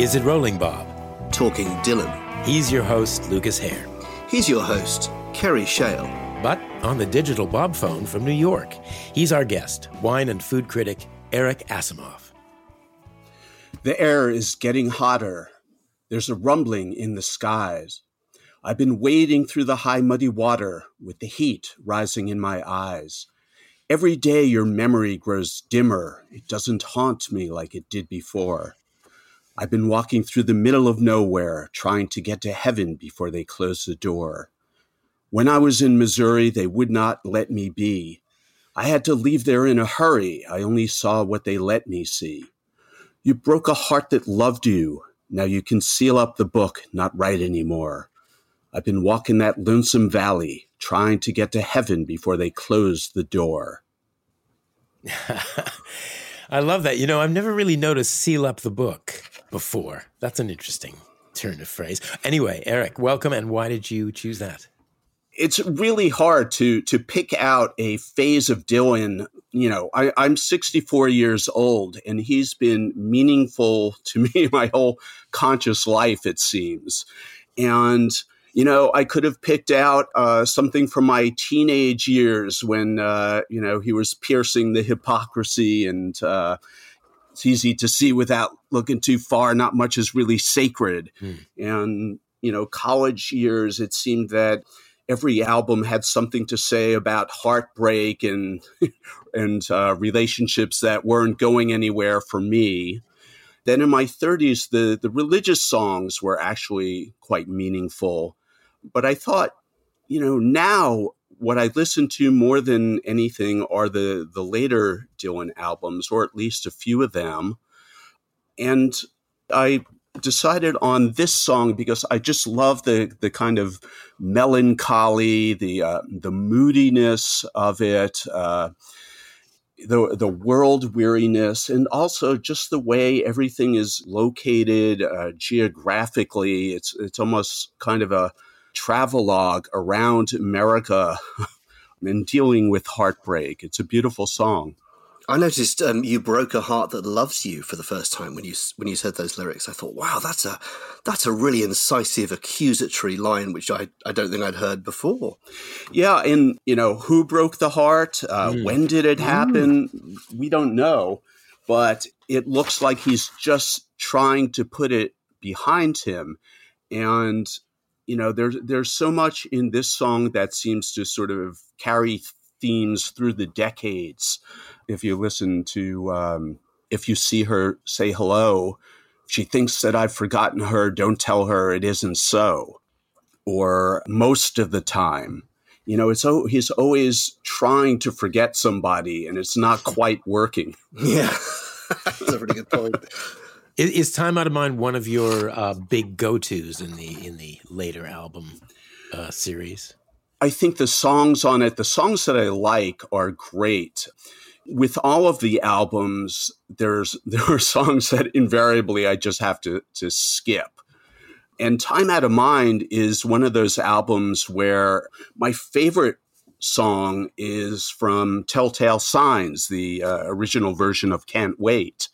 Is It Rolling Bob? Talking Dylan. He's your host, Lucas Hare. He's your host, Kerry Shale. But on the digital Bob phone from New York, he's our guest, wine and food critic Eric Asimov. The air is getting hotter. There's a rumbling in the skies. I've been wading through the high muddy water with the heat rising in my eyes. Every day your memory grows dimmer. It doesn't haunt me like it did before. I've been walking through the middle of nowhere, trying to get to heaven before they close the door. When I was in Missouri, they would not let me be. I had to leave there in a hurry. I only saw what they let me see. You broke a heart that loved you. Now you can seal up the book, not write anymore. I've been walking that lonesome valley, trying to get to heaven before they close the door. I love that. You know, I've never really noticed seal up the book before. That's an interesting turn of phrase. Anyway, Eric, welcome. And why did you choose that? It's really hard to to pick out a phase of Dylan. You know, I, I'm 64 years old, and he's been meaningful to me my whole conscious life. It seems, and you know, I could have picked out uh, something from my teenage years when, uh, you know, he was piercing the hypocrisy and uh, it's easy to see without looking too far. Not much is really sacred. Mm. And, you know, college years, it seemed that every album had something to say about heartbreak and, and uh, relationships that weren't going anywhere for me. Then in my 30s, the, the religious songs were actually quite meaningful but I thought, you know, now what I listen to more than anything are the the later Dylan albums, or at least a few of them. And I decided on this song because I just love the the kind of melancholy, the uh, the moodiness of it, uh, the the world weariness, and also just the way everything is located uh, geographically. It's it's almost kind of a travelogue around America and dealing with heartbreak. It's a beautiful song. I noticed um, you broke a heart that loves you for the first time when you when you said those lyrics. I thought, wow, that's a that's a really incisive, accusatory line, which I, I don't think I'd heard before. Yeah, and you know who broke the heart? Uh, mm. When did it happen? Mm. We don't know, but it looks like he's just trying to put it behind him, and you know there's there's so much in this song that seems to sort of carry themes through the decades. If you listen to um, if you see her say hello she thinks that i've forgotten her don't tell her it isn't so. Or most of the time you know it's oh he's always trying to forget somebody and it's not quite working. Yeah. That's a pretty good point is, is "Time Out of Mind" one of your uh, big go-tos in the in the later album uh, series? I think the songs on it, the songs that I like, are great. With all of the albums, there's there are songs that invariably I just have to to skip. And Time Out of Mind is one of those albums where my favorite song is from Telltale Signs, the uh, original version of Can't Wait.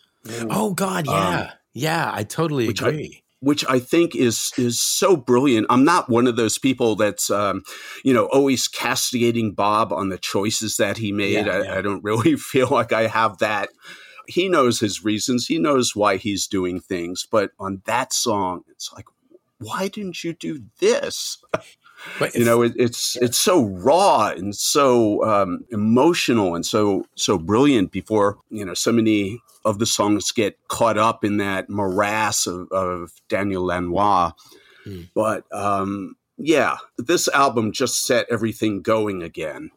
Oh God, yeah, um, yeah, I totally which agree. I, which I think is is so brilliant. I'm not one of those people that's um, you know always castigating Bob on the choices that he made. Yeah, I, yeah. I don't really feel like I have that. He knows his reasons. He knows why he's doing things. But on that song, it's like, why didn't you do this? But you know, it, it's it's so raw and so um, emotional and so so brilliant. Before you know, so many of the songs get caught up in that morass of, of Daniel Lanois. Mm. But um, yeah, this album just set everything going again.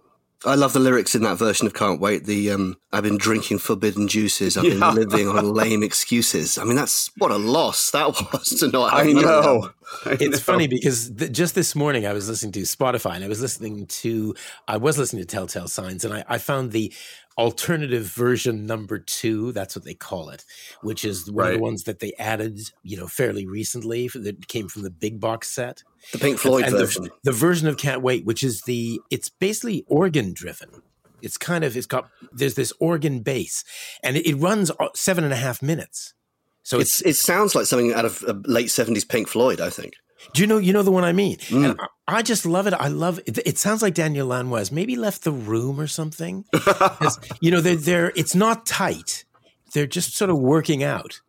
I love the lyrics in that version of Can't Wait. The um, I've been drinking forbidden juices. I've yeah. been living on lame excuses. I mean, that's what a loss that was to not. I know. I it's know. funny because th- just this morning I was listening to Spotify and I was listening to I was listening to Telltale Signs and I, I found the alternative version number two that's what they call it which is one right. of the ones that they added you know fairly recently that came from the big box set the pink floyd and, and version the, the, version of can't wait which is the it's basically organ driven it's kind of it's got there's this organ bass and it, it runs seven and a half minutes So it's, it sounds like something out of uh, late 70s Pink Floyd, I think. Do you know you know the one I mean? Mm. And I, I, just love it. I love it. It sounds like Daniel Lanois maybe left the room or something. you know, they're they're it's not tight. They're just sort of working out.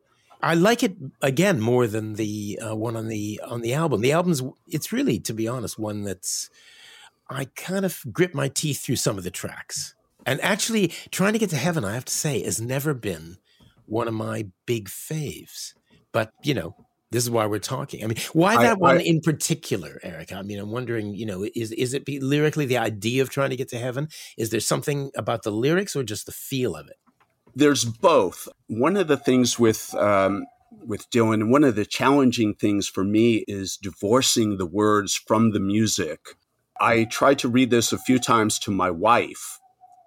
I like it again more than the uh, one on the on the album. The album's it's really, to be honest, one that's I kind of grip my teeth through some of the tracks. And actually, trying to get to heaven, I have to say, has never been one of my big faves. But you know, this is why we're talking. I mean, why that I, one I, in particular, Eric? I mean, I'm wondering, you know, is is it lyrically the idea of trying to get to heaven? Is there something about the lyrics or just the feel of it? There's both. One of the things with um, with Dylan, one of the challenging things for me is divorcing the words from the music. I tried to read this a few times to my wife,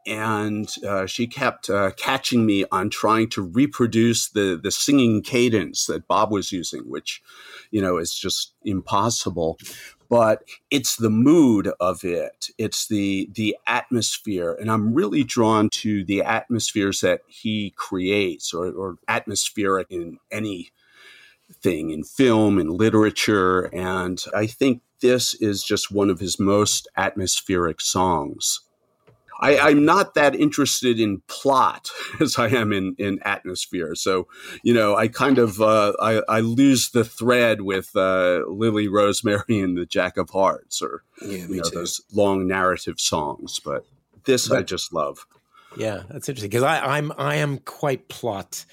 and uh, she kept uh, catching me on trying to reproduce the the singing cadence that Bob was using, which you know is just impossible. But it's the mood of it. It's the the atmosphere, and I'm really drawn to the atmospheres that he creates, or, or atmospheric in any thing in film and literature. And I think this is just one of his most atmospheric songs. I, am not that interested in plot as I am in, in atmosphere. So, you know, I kind of uh, I, I, lose the thread with uh, Lily Rosemary and the Jack of Hearts, or yeah, you know, too. those long narrative songs. But this but, I just love. Yeah, that's interesting because I'm I am quite plot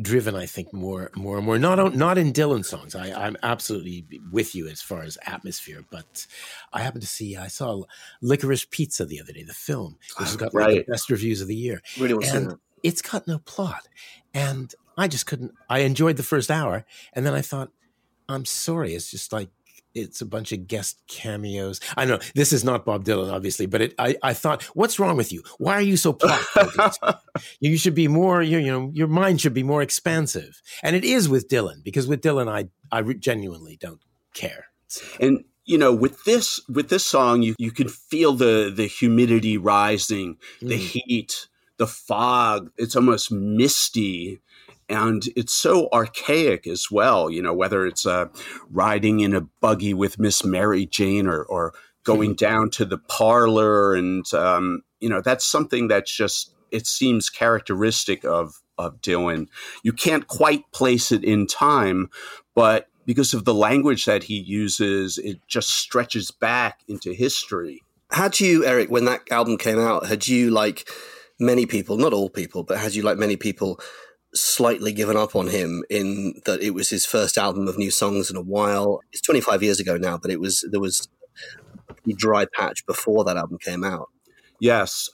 driven, I think, more more and more. Not not in Dylan songs. I, I'm absolutely with you as far as atmosphere, but I happened to see I saw Licorice Pizza the other day, the film, which has got right. like the best reviews of the year. Really and it's got no plot. And I just couldn't I enjoyed the first hour and then I thought, I'm sorry, it's just like it's a bunch of guest cameos. I know this is not Bob Dylan, obviously, but it, I, I thought, what's wrong with you? Why are you so plot you should be more, you, you know, your mind should be more expansive. And it is with Dylan because with Dylan, I, I genuinely don't care. And you know, with this with this song, you you can feel the the humidity rising, the mm. heat, the fog. It's almost misty and it's so archaic as well. You know, whether it's uh, riding in a buggy with Miss Mary Jane or, or going mm-hmm. down to the parlor, and um, you know, that's something that's just it seems characteristic of of Dylan. You can't quite place it in time, but because of the language that he uses, it just stretches back into history. Had you, Eric, when that album came out, had you like many people, not all people, but had you like many people slightly given up on him in that it was his first album of new songs in a while. It's 25 years ago now, but it was there was a dry patch before that album came out. Yes.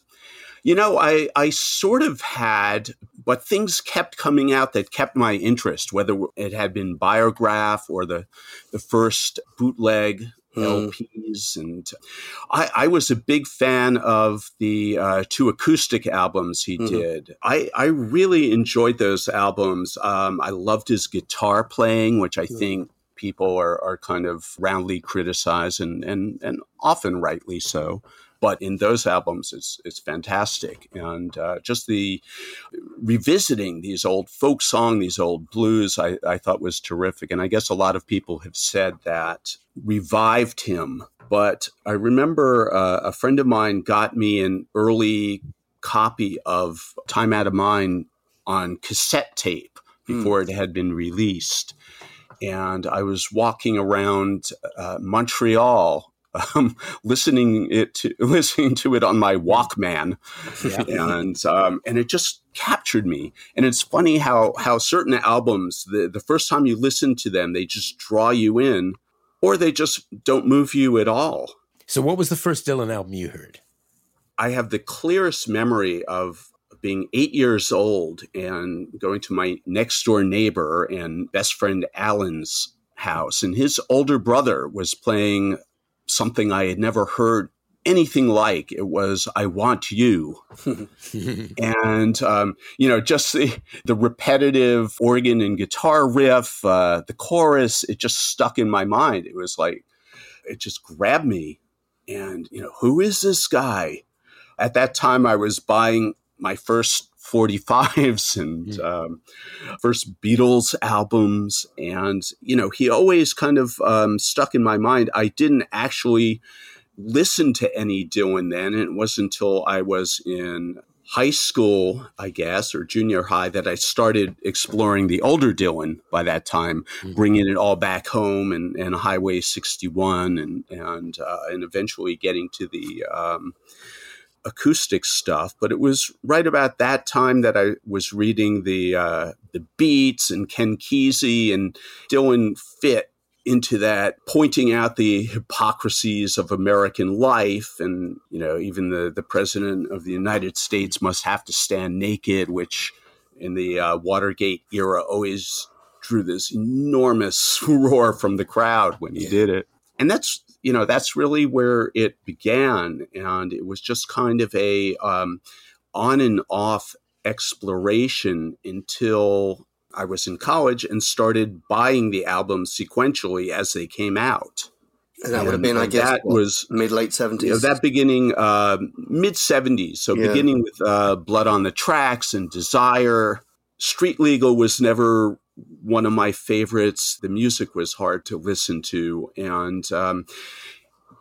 You know, I I sort of had but things kept coming out that kept my interest, whether it had been Biograph or the the first bootleg mm. LPs, and I, I, was a big fan of the uh, two acoustic albums he mm. did. I, I, really enjoyed those albums. Um, I loved his guitar playing, which I mm. think people are, are kind of roundly criticized, and, and, and often rightly so but in those albums it's it's fantastic and uh, just the revisiting these old folk song these old blues I, I thought was terrific and i guess a lot of people have said that revived him but i remember uh, a friend of mine got me an early copy of time out of mind on cassette tape hmm. before mm. it had been released and I was walking around uh, Montreal um, listening it to, listening to it on my Walkman, yeah. and um, and it just captured me. And it's funny how how certain albums the the first time you listen to them, they just draw you in, or they just don't move you at all. So, what was the first Dylan album you heard? I have the clearest memory of being eight years old and going to my next door neighbor and best friend Alan's house, and his older brother was playing something I had never heard anything like. It was "I Want You," and um, you know, just the, the repetitive organ and guitar riff, uh, the chorus. It just stuck in my mind. It was like it just grabbed me. And you know, who is this guy? At that time, I was buying my first 45s and mm. um, first Beatles albums. And, you know, he always kind of um, stuck in my mind. I didn't actually listen to any Dylan then. And it wasn't until I was in high school, I guess, or junior high, that I started exploring the older Dylan by that time, mm-hmm. bringing it all back home and, and Highway 61 and, and, uh, and eventually getting to the, um, acoustic stuff, but it was right about that time that I was reading the uh, the Beats and Ken Kesey and Dylan fit into that, pointing out the hypocrisies of American life, and you know, even the the president of the United States must have to stand naked, which in the uh, Watergate era always drew this enormous roar from the crowd when he yeah. did it, and that's you know that's really where it began, and it was just kind of a um, on and off exploration until I was in college and started buying the albums sequentially as they came out. And that would have been, I guess, that what, was mid late seventies. You know, that beginning uh, mid seventies. So yeah. beginning with uh, Blood on the Tracks and Desire. Street Legal was never one of my favorites. The music was hard to listen to, and um,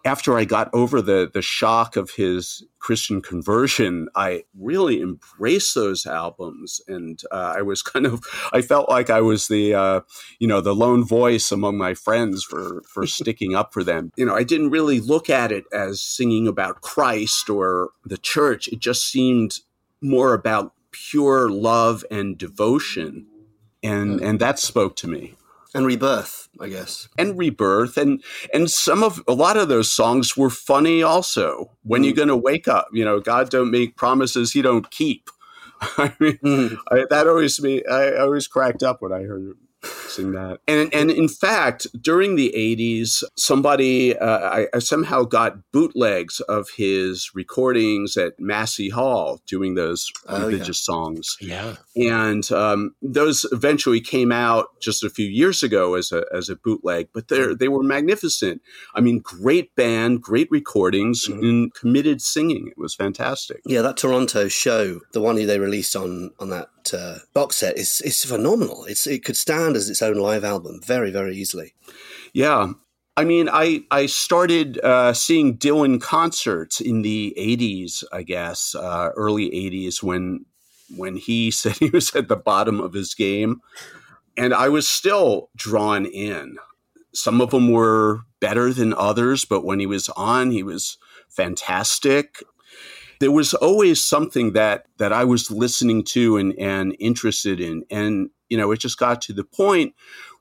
after I got over the the shock of his Christian conversion, I really embraced those albums, and uh, I was kind of I felt like I was the uh, you know the lone voice among my friends for for sticking up for them. You know, I didn't really look at it as singing about Christ or the church. It just seemed more about pure love and devotion, and and that spoke to me. And rebirth i guess. And rebirth and and some of a lot of those songs were funny also. When mm. you're going to wake up you know god don't make promises he don't keep. I mean mm. I, that always me i always cracked up when i heard sing that. And and in fact, during the '80s, somebody uh, I, I, somehow got bootlegs of his recordings at Massey Hall doing those oh, religious yeah. songs. Yeah, and um, those eventually came out just a few years ago as a as a bootleg. But they they were magnificent. I mean, great band, great recordings, mm-hmm. and committed singing. It was fantastic. Yeah, that Toronto show, the one they released on on that uh, box set is is phenomenal. It's it could stand as its own live album very very easily. Yeah. I mean, I, I started uh, seeing Dylan concerts in the 80s, I guess, uh, early 80s when when he said he was at the bottom of his game. And I was still drawn in. Some of them were better than others, but when he was on, he was fantastic there was always something that that I was listening to and and interested in, and you know, it just got to the point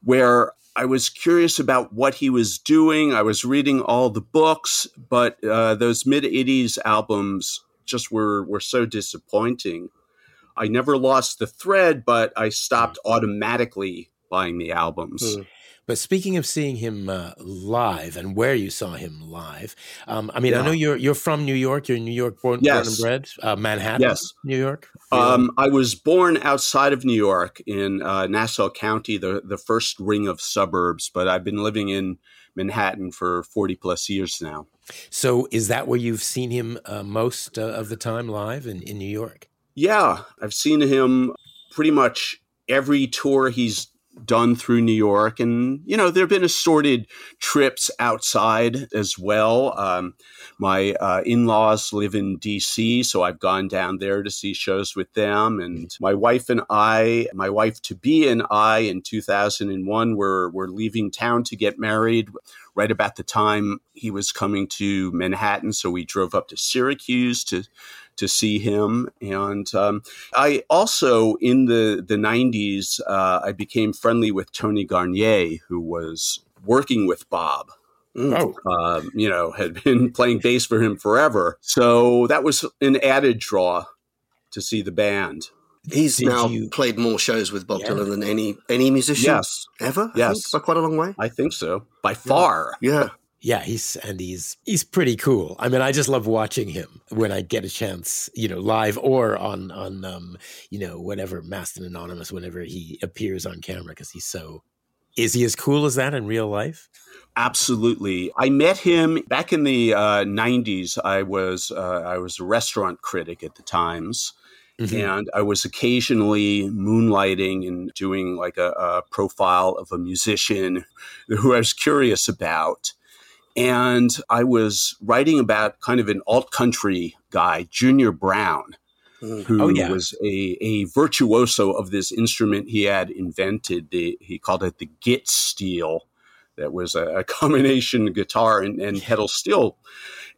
where I was curious about what he was doing. I was reading all the books, but uh, those mid '80s albums just were were so disappointing. I never lost the thread, but I stopped automatically buying the albums. Mm. But speaking of seeing him uh, live and where you saw him live, um, I mean, yeah. I know you're you're from New York. You're New York born, yes. born and bred, uh, Manhattan, yes, New York. Um, I was born outside of New York in uh, Nassau County, the the first ring of suburbs, but I've been living in Manhattan for forty plus years now. So, is that where you've seen him uh, most uh, of the time live in, in New York? Yeah, I've seen him pretty much every tour he's done through New York. And, you know, there have been assorted trips outside as well. Um, my uh, in laws live in DC, so I've gone down there to see shows with them. And my wife and I, my wife to be and I in 2001 were, were leaving town to get married right about the time he was coming to Manhattan. So we drove up to Syracuse to to see him. And um, I also, in the, the 90s, uh, I became friendly with Tony Garnier, who was working with Bob. Mm. Oh. Um, you know, had been playing bass for him forever. So that was an added draw to see the band. He's Did now you... played more shows with Bob yeah. Dylan than any any musician yes. ever. I yes, by quite a long way. I think so, by far. Yeah yeah, he's and he's he's pretty cool. I mean, I just love watching him when I get a chance, you know, live or on on um, you know, whatever and Anonymous whenever he appears on camera because he's so is he as cool as that in real life? Absolutely. I met him back in the uh, 90s. I was uh, I was a restaurant critic at the Times Mm-hmm. And I was occasionally moonlighting and doing like a, a, profile of a musician who I was curious about. And I was writing about kind of an alt country guy, Junior Brown, mm-hmm. who oh, yeah. was a, a virtuoso of this instrument he had invented. The, he called it the Guit-steel. That was a, a combination guitar and, and pedal steel.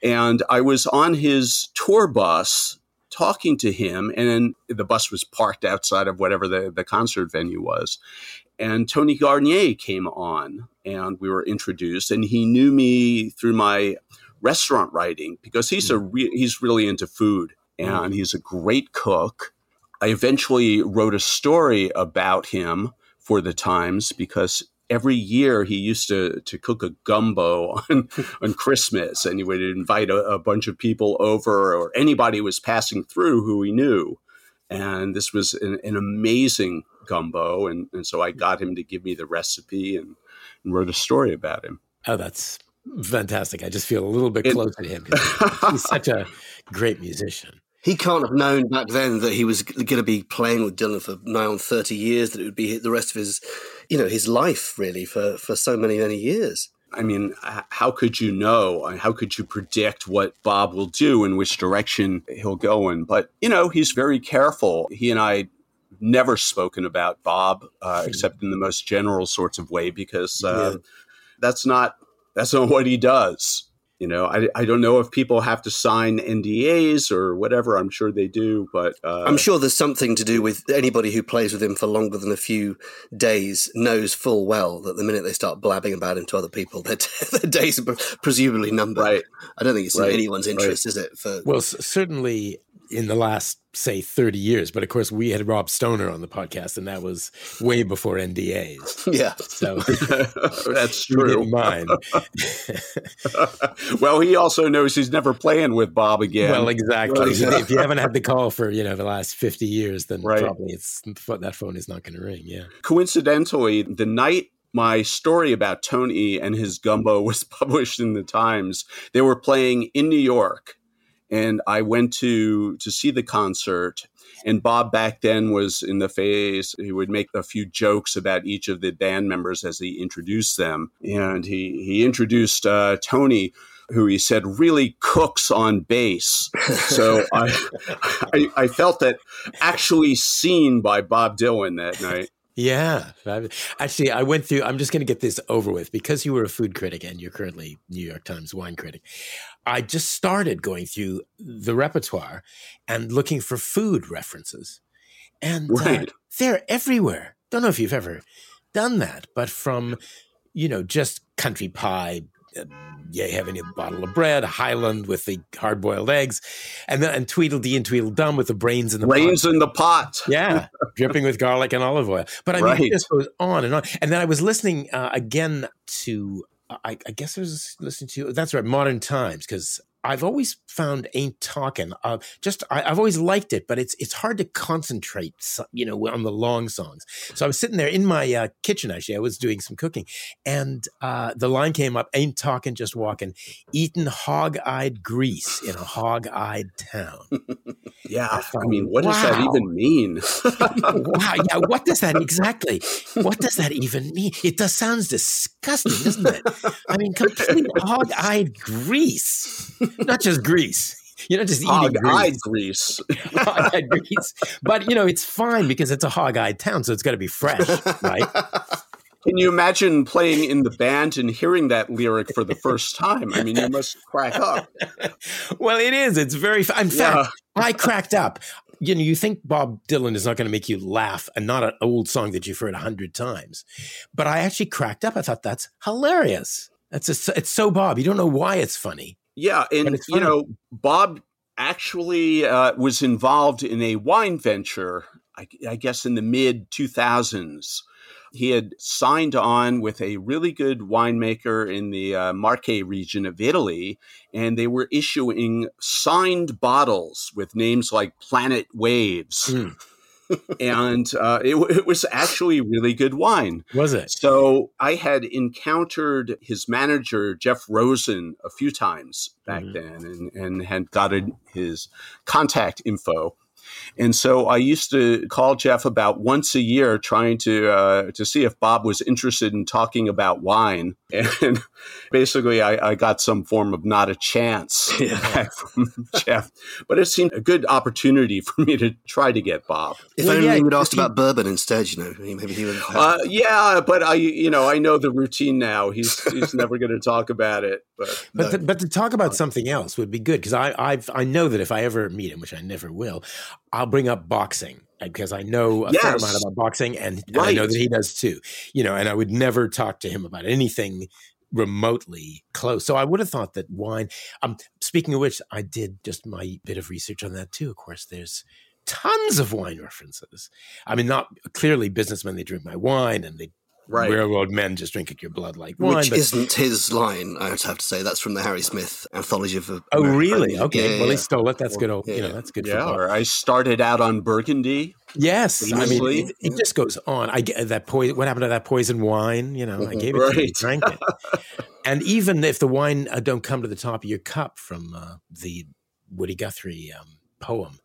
And I was on his tour bus talking to him, and the bus was parked outside of whatever the, the concert venue was. And Tony Garnier came on, and we were introduced, and he knew me through my restaurant writing because he's a hmm. re- he's really into food, hmm. and he's a great cook. I eventually wrote a story about him for the Times because every year he used to to cook a gumbo on on Christmas, and he would invite a, a, bunch of people over, or anybody was passing through who he knew. And this was an, an amazing gumbo, and, and so I hmm. got him to give me the recipe and, and wrote a story about him. Oh, that's fantastic! I just feel a little bit closer to him he's such a great musician he can't have known back then that he was going to be playing with Dylan for nigh on 30 years, that it would be the rest of his, you know, his life really for, for so many, many years. I mean, how could you know? How could you predict what Bob will do and which direction he'll go in? But, you know, he's very careful. He and I never spoken about Bob uh, except in the most general sorts of way because uh, yeah. that's not that's not what he does you know I, I don't know if people have to sign ndas or whatever i'm sure they do but uh, i'm sure there's something to do with anybody who plays with him for longer than a few days knows full well that the minute they start blabbing about him to other people their, their days are presumably numbered right i don't think it's right. in anyone's interest right. is it for well certainly in the last say 30 years but of course we had rob stoner on the podcast and that was way before ndas yeah so that's true mine well he also knows he's never playing with bob again well exactly right. if you haven't had the call for you know the last 50 years then right. probably it's that phone is not going to ring yeah coincidentally the night my story about Tony and his gumbo was published in the Times. They were playing in New York and I went to to see the concert. And Bob back then was in the phase. He would make a few jokes about each of the band members as he introduced them, and he he introduced uh, Tony who he said really cooks on bass. So I, I, I felt that actually seen by Bob Dylan that night. Yeah. Actually, I went through, I'm just going to get this over with because you were a food critic and you're currently New York Times wine critic. I just started going through the repertoire and looking for food references. And uh, right. uh, they're everywhere. Don't know if you've ever done that, but from, you know, just country pie, uh, yeah, having a bottle of bread, Highland with the hard boiled eggs, and then and Tweedledee and Tweedledum with the brains in the brains pot. in the pot. yeah, dripping with garlic and olive oil. But I right. mean, it just goes on and on. And then I was listening uh, again to I, I, guess I was listening to that's right, Modern Times, because I've always found Ain't Talking. Uh, just I, have always liked it, but it's it's hard to concentrate, you know, on the long songs. So I was sitting there in my uh, kitchen. Actually, I was doing some cooking, and uh, the line came up: "Ain't talking, just walking, eating hog-eyed grease in a hog-eyed town." yeah, I, thought, I mean, what wow. does that even mean? wow, yeah, what does that exactly? What does that even mean? It does sounds disgusting, doesn't it? I mean, complete hog-eyed grease not just grease. You're not just eating hog-eyed grease. hog-eyed grease. But you know, it's fine because it's a hog-eyed town, so it's got to be fresh, right? Can you imagine playing in the band and hearing that lyric for the first time? I mean, you must crack up. well, it is. It's very. In fact, yeah. I cracked up. You know, you think Bob Dylan is not going to make you laugh, and not an old song that you've heard a hundred times, but I actually cracked up. I thought that's hilarious. That's a, it's so Bob. You don't know why it's funny. Yeah, and you know, Bob actually uh, was involved in a wine venture. I, I guess in the mid 2000s, he had signed on with a really good winemaker in the uh, Marche region of Italy, and they were issuing signed bottles with names like Planet Waves. Mm and uh, it, it, was actually really good wine. Was it? So I had encountered his manager Jeff Rosen a few times back mm-hmm. then, and, and had gotten his contact info. And so I used to call Jeff about once a year, trying to uh, to see if Bob was interested in talking about wine. And basically, I, I got some form of not a chance Yeah. back from Jeff. But it seemed a good opportunity for me to try to get Bob. If Well, only yeah, you would asked if you- about bourbon instead, you know, maybe he would have Uh, yeah, but I, you know, I know the routine now. He's he's never going to talk about it. But But No. to, but to talk about something else would be good because I I've, I know that if I ever meet him, which I never will, I'll bring up boxing because I know a fair amount about boxing, and I know that he does too. You know, and I would never talk to him about anything remotely close. So I would have thought that wine. Um, speaking of which, I did just my bit of research on that too. Of course, there's tons of wine references. I mean, not clearly businessmen they drink my wine and they right, railroad men just drink at your blood like wine. Which but- isn't his line, I have to say. That's from the Harry Smith anthology of. Oh, really? music. Okay. Yeah, well, he yeah. stole it. That's good. Old, you Yeah. know, that's good. yeah. Or I started out on Burgundy. Yes, I mean, it, it just goes on. I get that poison. What happened to that poison wine? You know, I Mhm. gave it to you, you drank it. and even if the wine uh, don't come to the top of your cup from uh, the Woody Guthrie um, poem,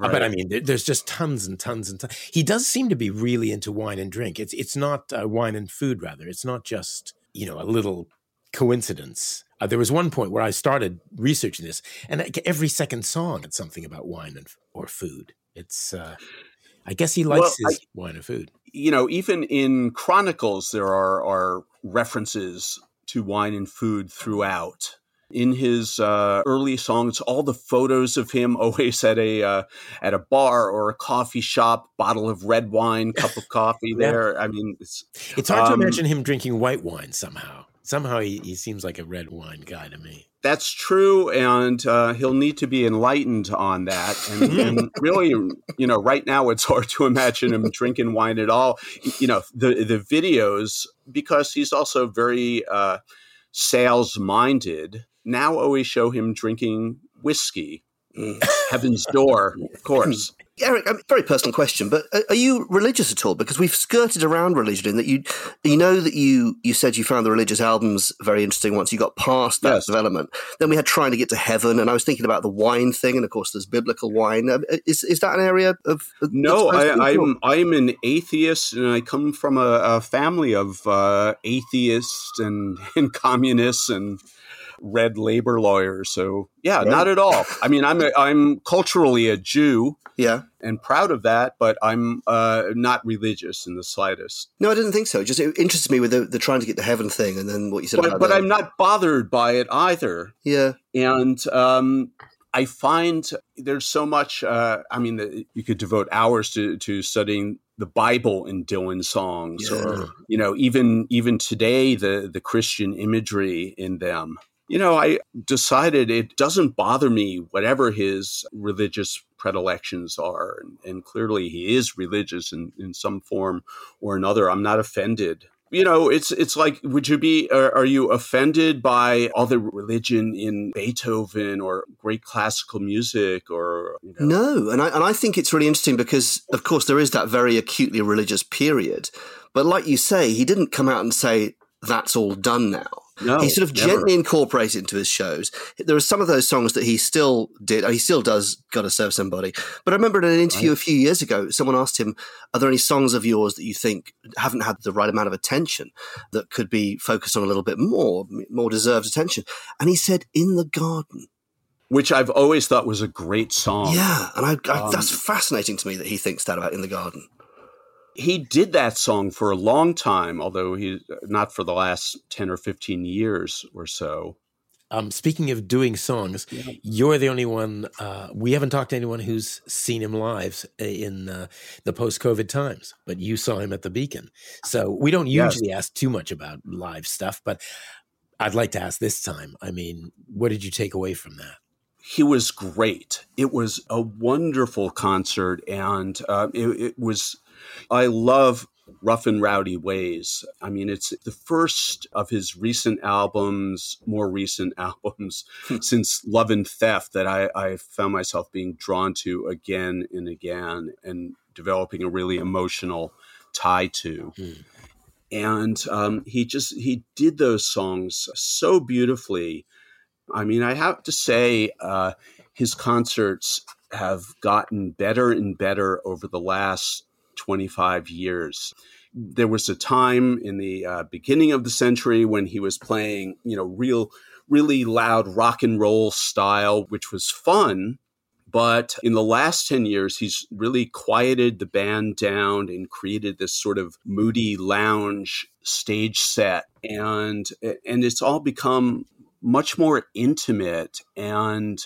uh, but I mean, there, there's just tons and tons and tons. He does seem to be really into wine and drink. It's it's not uh, wine and food, rather. It's not just you know a little coincidence. Uh, there was one point where I started researching this, and every second song had something about wine and or food. It's, uh, I guess he likes Well, his wine and food. you know, even in Chronicles, there are, are references to wine and food throughout. In his uh, early songs, all the photos of him always at a uh, at a bar or a coffee shop, bottle of red wine, cup of coffee Yeah. there. I mean, it's It's hard to um, imagine him drinking white wine somehow. Somehow he, he seems like a red wine guy to me. that's true, and uh, he'll need to be enlightened on that. And, and really, you know, right now it's hard to imagine him drinking wine at all. You know, the the videos because he's also very uh, sales minded. Now always show him drinking whiskey. Mm. Heaven's Door, of course. Eric, a very personal question, but are- are you religious at all? Because we've skirted around religion in that you, you know, that you you said you found the religious albums very interesting once you got past that Yes. development. Then we had trying to get to heaven, and I was thinking about the wine thing, and of course, there's biblical wine. Um, Is is that an area of? No, I, be I'm I'm an atheist, and I come from a, a family of uh, atheists and, and communists and red labor lawyer. So yeah, not at all. I mean, I'm a, I'm culturally a Jew Yeah. and proud of that, but I'm uh, not religious in the slightest. No, I didn't think so. Just it interested me with the, the trying to get to heaven thing, and then what you said But, about but I'm not bothered by it either. Yeah. and um, I find there's so much. Uh, I mean, the, you could devote hours to to studying the Bible in Dylan songs, Yeah. or you know, even even today, the the Christian imagery in them. You know, I decided it doesn't bother me whatever his religious predilections are, and, and clearly he is religious in, in some form or another. I'm not offended you know it's it's like would you be are, you offended by other religion in beethoven or great classical music or you know No, and I and I think it's really interesting because, of course, there is that very acutely religious period. But like you say, he didn't come out and say that's all done now. No he sort of never. gently incorporated it into his shows. There are some of those songs that he still did. He still does. Got to serve somebody. But I remember in an interview a few years ago, someone asked him, "Are there any songs of yours that you think haven't had the right amount of attention that could be focused on a little bit more, more deserved attention?" And he said, "In the Garden." which i've always thought was a great song Yeah, and I, I, Um, that's fascinating to me that he thinks that about "In the Garden." He did that song for a long time although he not for the last 10 or 15 years or so Um, speaking of doing songs, Yeah. you're the only one. Uh, we haven't talked to anyone who's seen him live in uh, the post-COVID times, but you saw him at the Beacon. So we don't Yes. usually ask too much about live stuff, but I'd like to ask this time. I mean, what did you take away from that? he was great. It was a wonderful concert, and uh, it, it was. I love Rough and Rowdy Ways. I mean, it's the first of his recent albums, more recent albums since Love and Theft that I, I found myself being drawn to again and again, and developing a really emotional tie to. Hmm. And um, he just he did those songs so beautifully. I mean, I have to say, uh, his concerts have gotten better and better over the last 25 years. There was a time in the uh, beginning of the century when he was playing, you know, real, really loud rock and roll style, which was fun. But in the last 10 years, he's really quieted the band down and created this sort of moody lounge stage set. And, and it's all become much more intimate and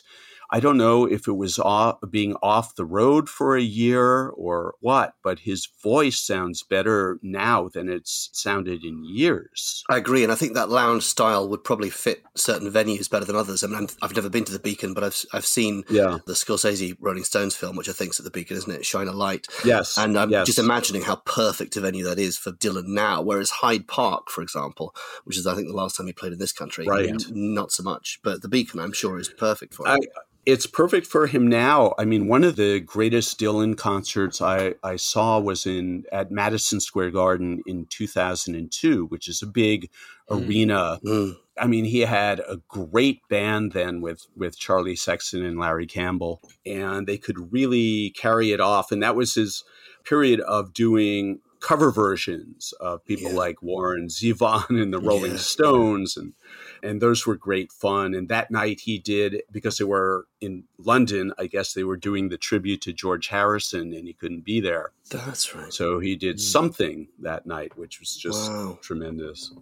I don't know if it was off, being off the road for a year or what, but his voice sounds better now than it's sounded in years. I agree, and I think that lounge style would probably fit certain venues better than others. I mean, i have never been to the Beacon, but I've I've seen yeah. the Scorsese Rolling Stones film, which I think is at the Beacon, isn't it? Shine a Light. Yes, and I'm yes. just imagining how perfect a venue that is for Dylan now. Whereas Hyde Park, for example, which is I think the last time he played in this country, right? Not so much, but the Beacon, I'm sure, is perfect for him. I, it's perfect for him now. I mean, one of the greatest Dylan concerts I, I saw was in at Madison Square Garden in 2002, which is a big mm. arena. Mm. I mean, he had a great band then with with Charlie Sexton and Larry Campbell, and they could really carry it off. And that was his period of doing cover versions of people yeah. like Warren Zevon and the Rolling yeah. Stones and and those were great fun. And that night he did because they were in London. I guess they were doing the tribute to George Harrison, and he couldn't be there. That's right. So he did mm. something that night, which was just wow. tremendous.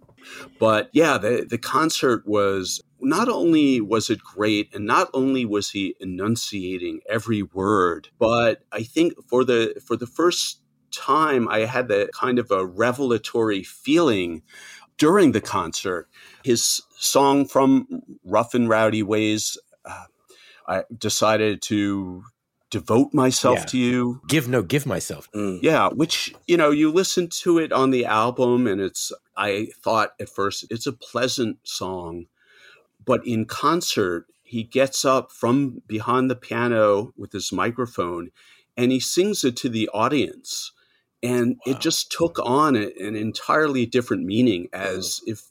But yeah, the the concert was not only was it great and not only was he enunciating every word but i think for the for the first time i had the kind of a revelatory feeling during the concert his song from Rough and Rowdy Ways. Uh, I decided to devote myself yeah. to you. Give no, give myself. Mm. Yeah, which you know, you listen to it on the album, and it's. I thought at first it's a pleasant song, but in concert, he gets up from behind the piano with his microphone, and he sings it to the audience. And wow. it just took on a, an entirely different meaning, as if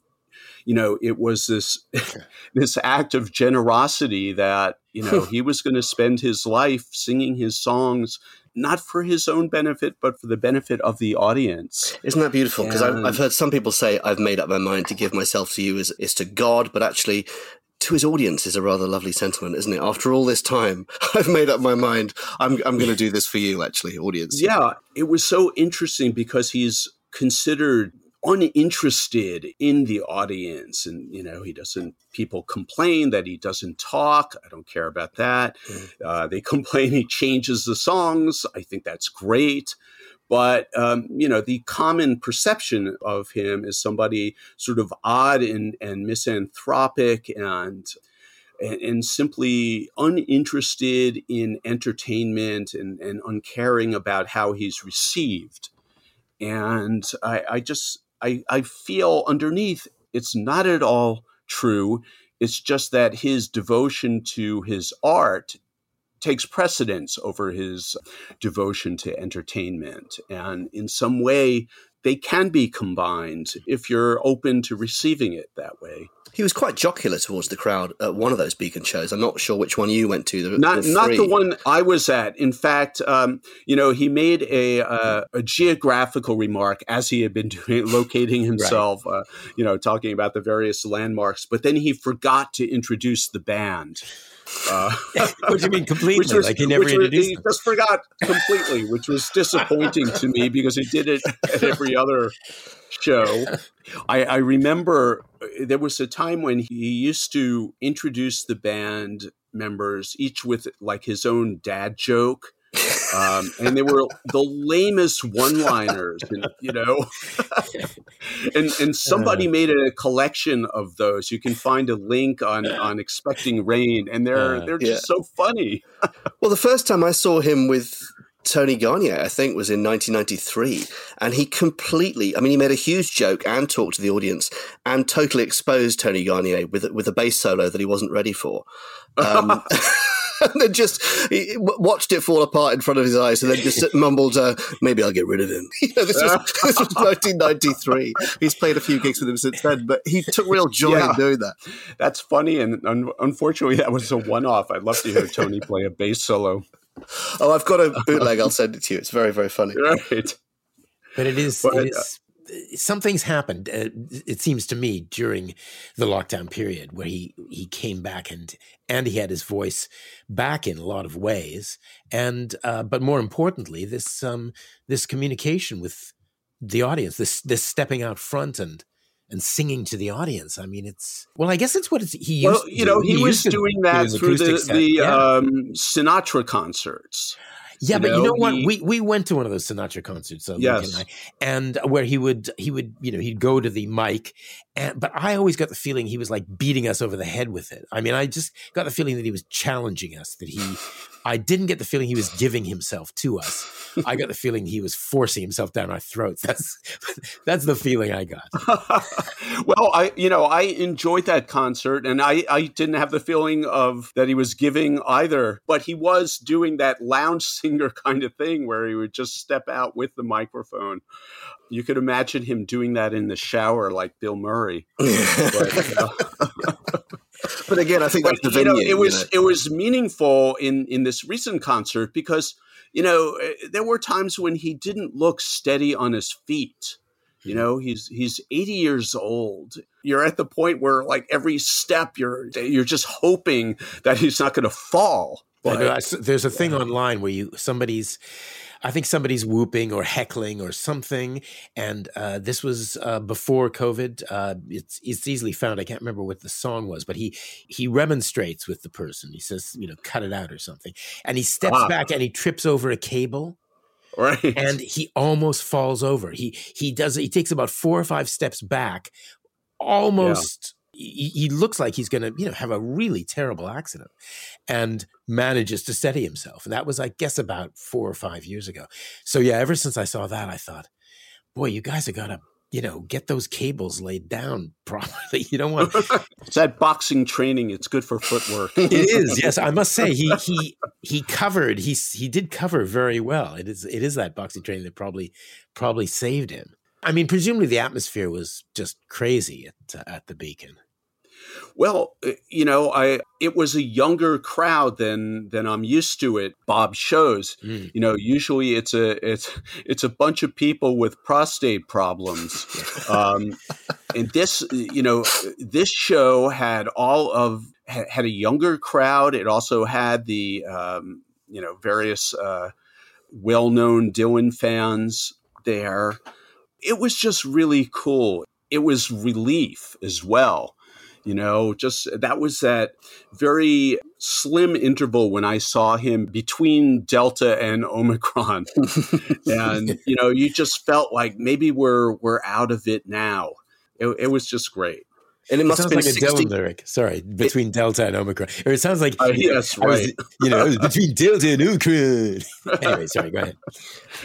you know, it was this this act of generosity that you know he was going to spend his life singing his songs not for his own benefit, but for the benefit of the audience. Isn't that beautiful? Because I've, I've, heard some people say, I've made up my mind to give myself to you is, is to God, but actually to his audience is a rather lovely sentiment, isn't it? After all this time, I've made up my mind. I'm, I'm going to do this for you, actually, audience. Yeah, it was so interesting because he's considered uninterested in the audience and you know he doesn't people complain that he doesn't talk i don't care about that mm. uh, they complain he changes the songs i think that's great but um, you know the common perception of him is somebody sort of odd and, and misanthropic and and, simply uninterested in entertainment and, and uncaring about how he's received and I, I just I, I feel underneath it's not at all true. It's just that his devotion to his art takes precedence over his devotion to entertainment. And in some way, they can be combined if you're open to receiving it that way. He was quite jocular towards the crowd at one of those Beacon shows. I'm not sure which one you went to. The, not, the not the one I was at. In fact, um, you know, he made a, uh, a geographical remark as he had been doing, locating himself. right. uh, you know, talking about the various landmarks, but then he forgot to introduce the band. Uh, what do you mean completely? Was, like he never introduced. he just forgot completely, which was disappointing to me because he did it at every other show. I, I remember uh, there was a time when he used to introduce the band members each with like his own dad joke um, and they were the lamest one-liners, and, you know. and and somebody uh. made a collection of those. You can find a link on on Expecting Rain, and they're uh, they're just yeah. so funny. well, the first time I saw him with Tony Garnier, I think, was in 1993. And he completely, I mean, he made a huge joke and talked to the audience and totally exposed Tony Garnier with, with a bass solo that he wasn't ready for. Um, and then just watched it fall apart in front of his eyes, and then just mumbled, uh, "Maybe I'll get rid of him." You know, this was this was 1993. He's played a few gigs with him since then, but he took real joy yeah, in doing that. That's funny, and un- unfortunately, that was a one-off. I'd love to hear Tony play a bass solo. Oh, I've got a bootleg. I'll send it to you. It's very, very funny. Right. But it is, But, it is something's happened. Uh, it seems to me during the lockdown period where he he came back and and he had his voice back in a lot of ways. And uh, but more importantly, this um this communication with the audience, this this stepping out front and and singing to the audience. I mean, it's well, I guess it's what it's, he used. Well, you know, do. he, was doing that through the, the um, Sinatra concerts. Yeah, You but you know, know what? he- we we went to one of those Sinatra concerts, uh, Luke Yes. and I, and where he would he would you know he'd go to the mic, and but I always got the feeling he was like beating us over the head with it. I mean, I just got the feeling that he was challenging us. That he, I didn't get the feeling he was giving himself to us. I got the feeling he was forcing himself down our throats. That's that's the feeling I got. well, I you know I enjoyed that concert, and I I didn't have the feeling of that he was giving either, but he was doing that lounge singer kind of thing where he would just step out with the microphone. You could imagine him doing that in the shower like Bill Murray. But, you know, but again, I think that's the But, venue. know, it you was know. it was meaningful in in this recent concert because you know eh, there were times when he didn't look steady on his feet. You know, he's he's 80 years old. You're at the point where like every step you're you're just hoping that he's not going to fall. I know, But- there's a thing online where you somebody's, I think somebody's whooping or heckling or something, and uh, this was uh, before COVID. Uh, it's it's easily found. I can't remember what the song was, but he he remonstrates with the person. He says, you know, cut it out or something, and he steps Ah. back and he trips over a cable right. and he almost falls over. He he does he takes about four or five steps back, almost. He, he looks like he's going to you know have a really terrible accident, and manages to steady himself. And that was, I guess, about four or five years ago. So yeah, ever since I saw that, I thought, boy, you guys have got to you know get those cables laid down properly. You don't want it's that boxing training. It's good for footwork. it is yes i must say he he he covered he he did cover very well it is it is that boxing training that probably probably saved him i mean presumably the atmosphere was just crazy at uh, at the beacon Well, uh, you know, I it was a younger crowd than than I'm used to at Bob shows. Mm. You know, usually it's a it's it's a bunch of people with prostate problems. Um, and this, you know, this show had all of ha- had a younger crowd. It also had the um, you know various uh, well-known Dylan fans there. It was just really cool. It was relief as well you know just that was that very slim interval when i saw him between delta and omicron. And you know you just felt like maybe we're we're out of it now. It, it was just great and it it must have been like a 60 dylan lyric sorry between delta and omicron or it sounds like Uh, yes, I was- right. you know between delta and omicron anyway sorry go ahead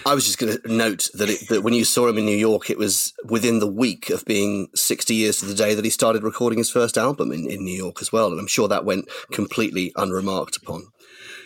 I was just going to note that, it, that when you saw him in New York, it was within the week of being 60 years to the day that he started recording his first album in, in New York as well. And I'm sure that went completely unremarked upon.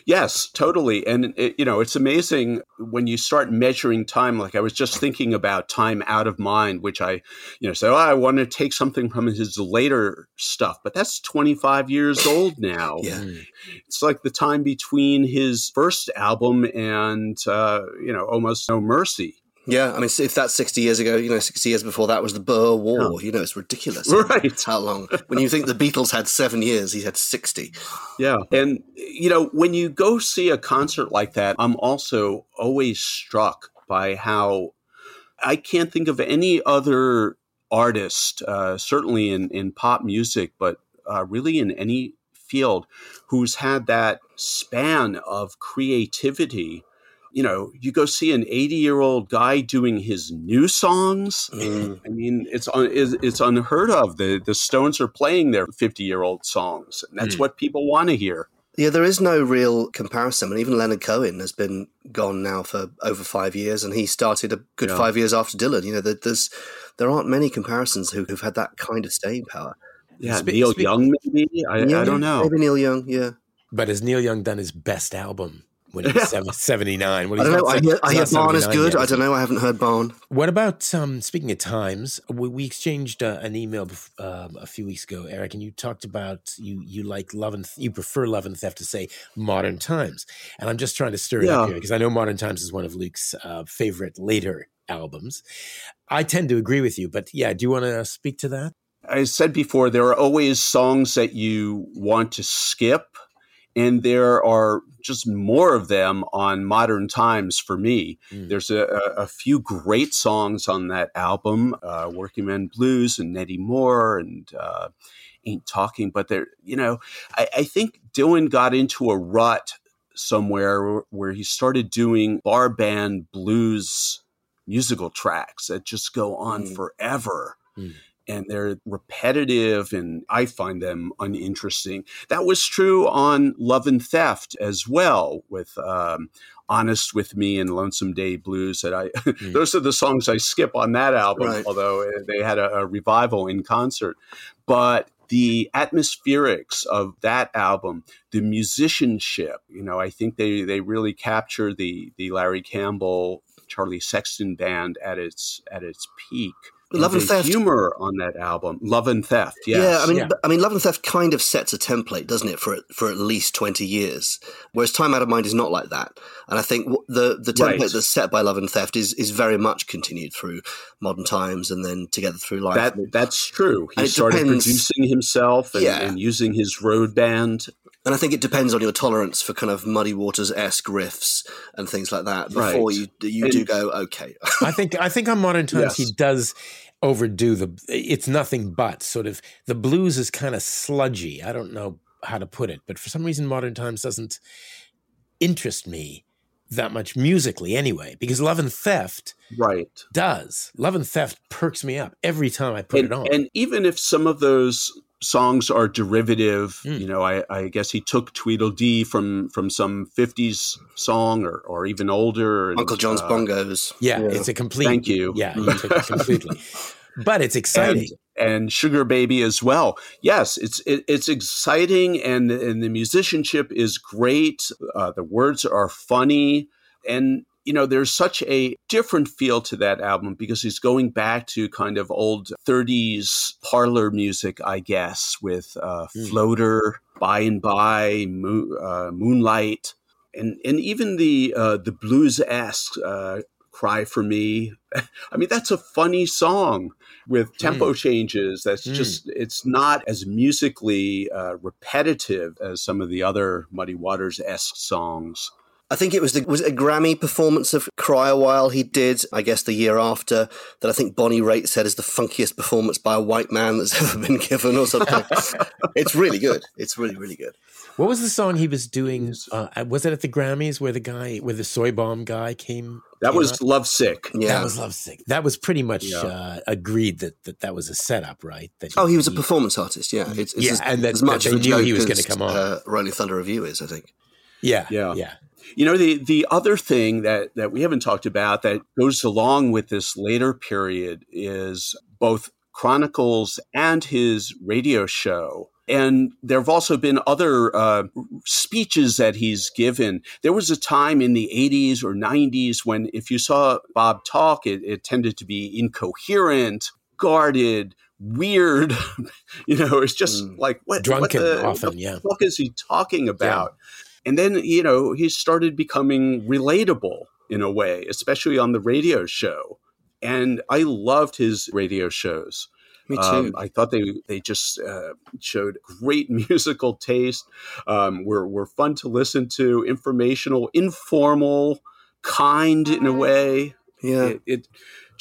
Yes, totally. And, it, you know, it's amazing when you start measuring time. Like I was just thinking about Time Out of Mind, which I, you know, said, oh, I want to take something from his later stuff, but that's 25 years old now. Yeah. Mm. It's like the time between his first album and, uh, you know, Almost No Mercy. Yeah, I mean, if that's 60 years ago, you know, 60 years before that was the Boer War. You know, it's ridiculous. Right. How long? When you think the Beatles had seven years, he had 60. Yeah. And, you know, when you go see a concert like that, I'm also always struck by how I can't think of any other artist, uh, certainly in, in pop music, but uh, really in any field, who's had that span of creativity. You know, you go see an 80 year old guy doing his new songs. Mm. I mean, it's un, it's, it's unheard of. The the Stones are playing their 50 year old songs, and that's Mm. what people want to hear. Yeah, there is no real comparison. I mean, even Leonard Cohen has been gone now for over five years, and he started a good Yeah. five years after Dylan. You know, there- there's there aren't many comparisons who, who've had that kind of staying power. Yeah, Spe- Neil spe- Young, maybe. I, Yeah, I don't know. Maybe Neil Young. Yeah, but has neil young done his best album when he was 79. When I don't know. not I se- hear, I hear not Barn is good. yet, I don't know. I haven't heard Barn. What about um, speaking of times? We, we exchanged uh, an email bef- um a few weeks ago, Eric, and you talked about you you like love and you prefer love and theft to say modern times, and I'm just trying to stir it up here because I know modern times is one of Luke's uh, favorite later albums. I tend to agree with you, but yeah, do you want to speak to that? I said before, there are always songs that you want to skip, and there are just more of them on Modern Times for me. Mm. There's a, a, few great songs on that album, uh, Working Man Blues and Nettie Moore and uh, Ain't Talking. But there, you know, I, I think Dylan got into a rut somewhere where he started doing bar band blues musical tracks that just go on Mm. forever Mm. And they're repetitive and I find them uninteresting. That was true on Love and Theft as well with um, Honest with Me and Lonesome Day Blues that I those are the songs I skip on that album Right. although uh, they had a, a revival in concert. But the atmospherics of that album, the musicianship, you know, I think they they really capture the the Larry Campbell Charlie Sexton band at its at its peak. Love and Theft. humor on that album, Love and Theft. Yes. Yeah, I mean, Yeah. I mean, Love and Theft kind of sets a template, doesn't it, for for at least twenty years? Whereas Time Out of Mind is not like that, and I think the the template Right. that's set by Love and Theft is is very much continued through modern times and then Together Through Life. that that's true. He started depends- producing himself and, Yeah. and using his road band. And I think it depends on your tolerance for kind of Muddy Waters esque riffs and things like that. Before Right. you you do go okay, I think I think on modern times he does overdo the it's nothing but sort of the blues is kind of sludgy. I don't know how to put it, but for some reason modern times doesn't interest me that much musically anyway because Love and Theft Right. does. Love and Theft perks me up every time I put and, it on. and even if some of those songs are derivative, Mm. you know, I, I guess he took Tweedledee from from some '50s song or, or even older. And, Uncle John's uh, bongos. yeah, it's a complete Thank you. Yeah, you took it completely. But it's exciting. and, and Sugar Baby as well. Yes, it's it, it's exciting, and and the musicianship is great. Uh, the words are funny, and you know there's such a different feel to that album because he's going back to kind of old 30s parlor music, I guess, with uh, Mm. Floater, By and By, Moon, uh, Moonlight, and and even the uh, the blues esque. Uh, Cry for me. I mean, that's a funny song with tempo changes. That's Mm. just, it's not as musically uh, repetitive as some of the other Muddy Waters esque songs. I think it was the was it a Grammy performance of Cry a While he did, I guess the year after, that I think Bonnie Raitt said is the funkiest performance by a white man that's ever been given or something. it's really good. It's really, really good. What was the song he was doing? Uh, was it at the Grammys where the guy, where the soy bomb guy came? That came was out? Lovesick. Yeah. That was lovesick. That was pretty much Yeah. uh, agreed that, that that was a setup, right? That Oh, he was a performance artist. Yeah, it's, it's Yeah, as, and that- as much that of a they knew he was gonna come on. Uh, Rolling Thunder Revue is, I think. yeah, Yeah. yeah. You know, the, the other thing that, that we haven't talked about that goes along with this later period is both Chronicles and his radio show. And there have also been other uh, speeches that he's given. There was a time in the 80s or 90s when, if you saw Bob talk, it, it tended to be incoherent, guarded, weird. you know, it's just Mm. like, what, Drunken what the, often, what yeah. the fuck is he talking about? And then, you know, he started becoming relatable in a way, especially on the radio show. And I loved his radio shows. Me too. Um, I thought they they just uh, showed great musical taste. Um, were were fun to listen to, informational, informal, kind in a way. yeah. It, it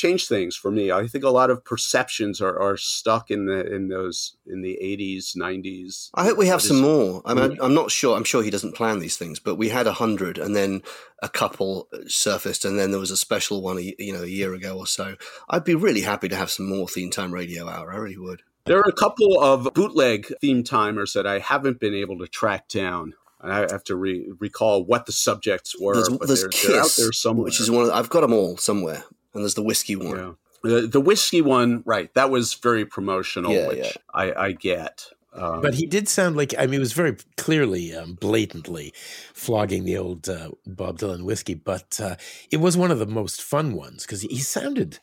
changed things for me. I think a lot of perceptions are, are stuck in the in those in the eighties, nineties. I hope we have some more. I mean, hmm. I'm not sure. I'm sure he doesn't plan these things, but we had a hundred, and then a couple uh, surfaced, and then there was a special one, a, you know, a year ago or so. I'd be really happy to have some more Theme Time Radio Hour. I really would. There are a couple of bootleg theme timers that I haven't been able to track down. I have to re- recall what the subjects were, There's, but there's they're, Kiss, they're out there somewhere. which is one. Of, I've got them all somewhere, and there's the whiskey one. Yeah. The, the whiskey one, right? That was very promotional, Yeah, which yeah. I, I get. Um, but he did sound like I mean, it was very clearly, um, blatantly flogging the old uh, Bob Dylan whiskey. But uh, it was one of the most fun ones because he sounded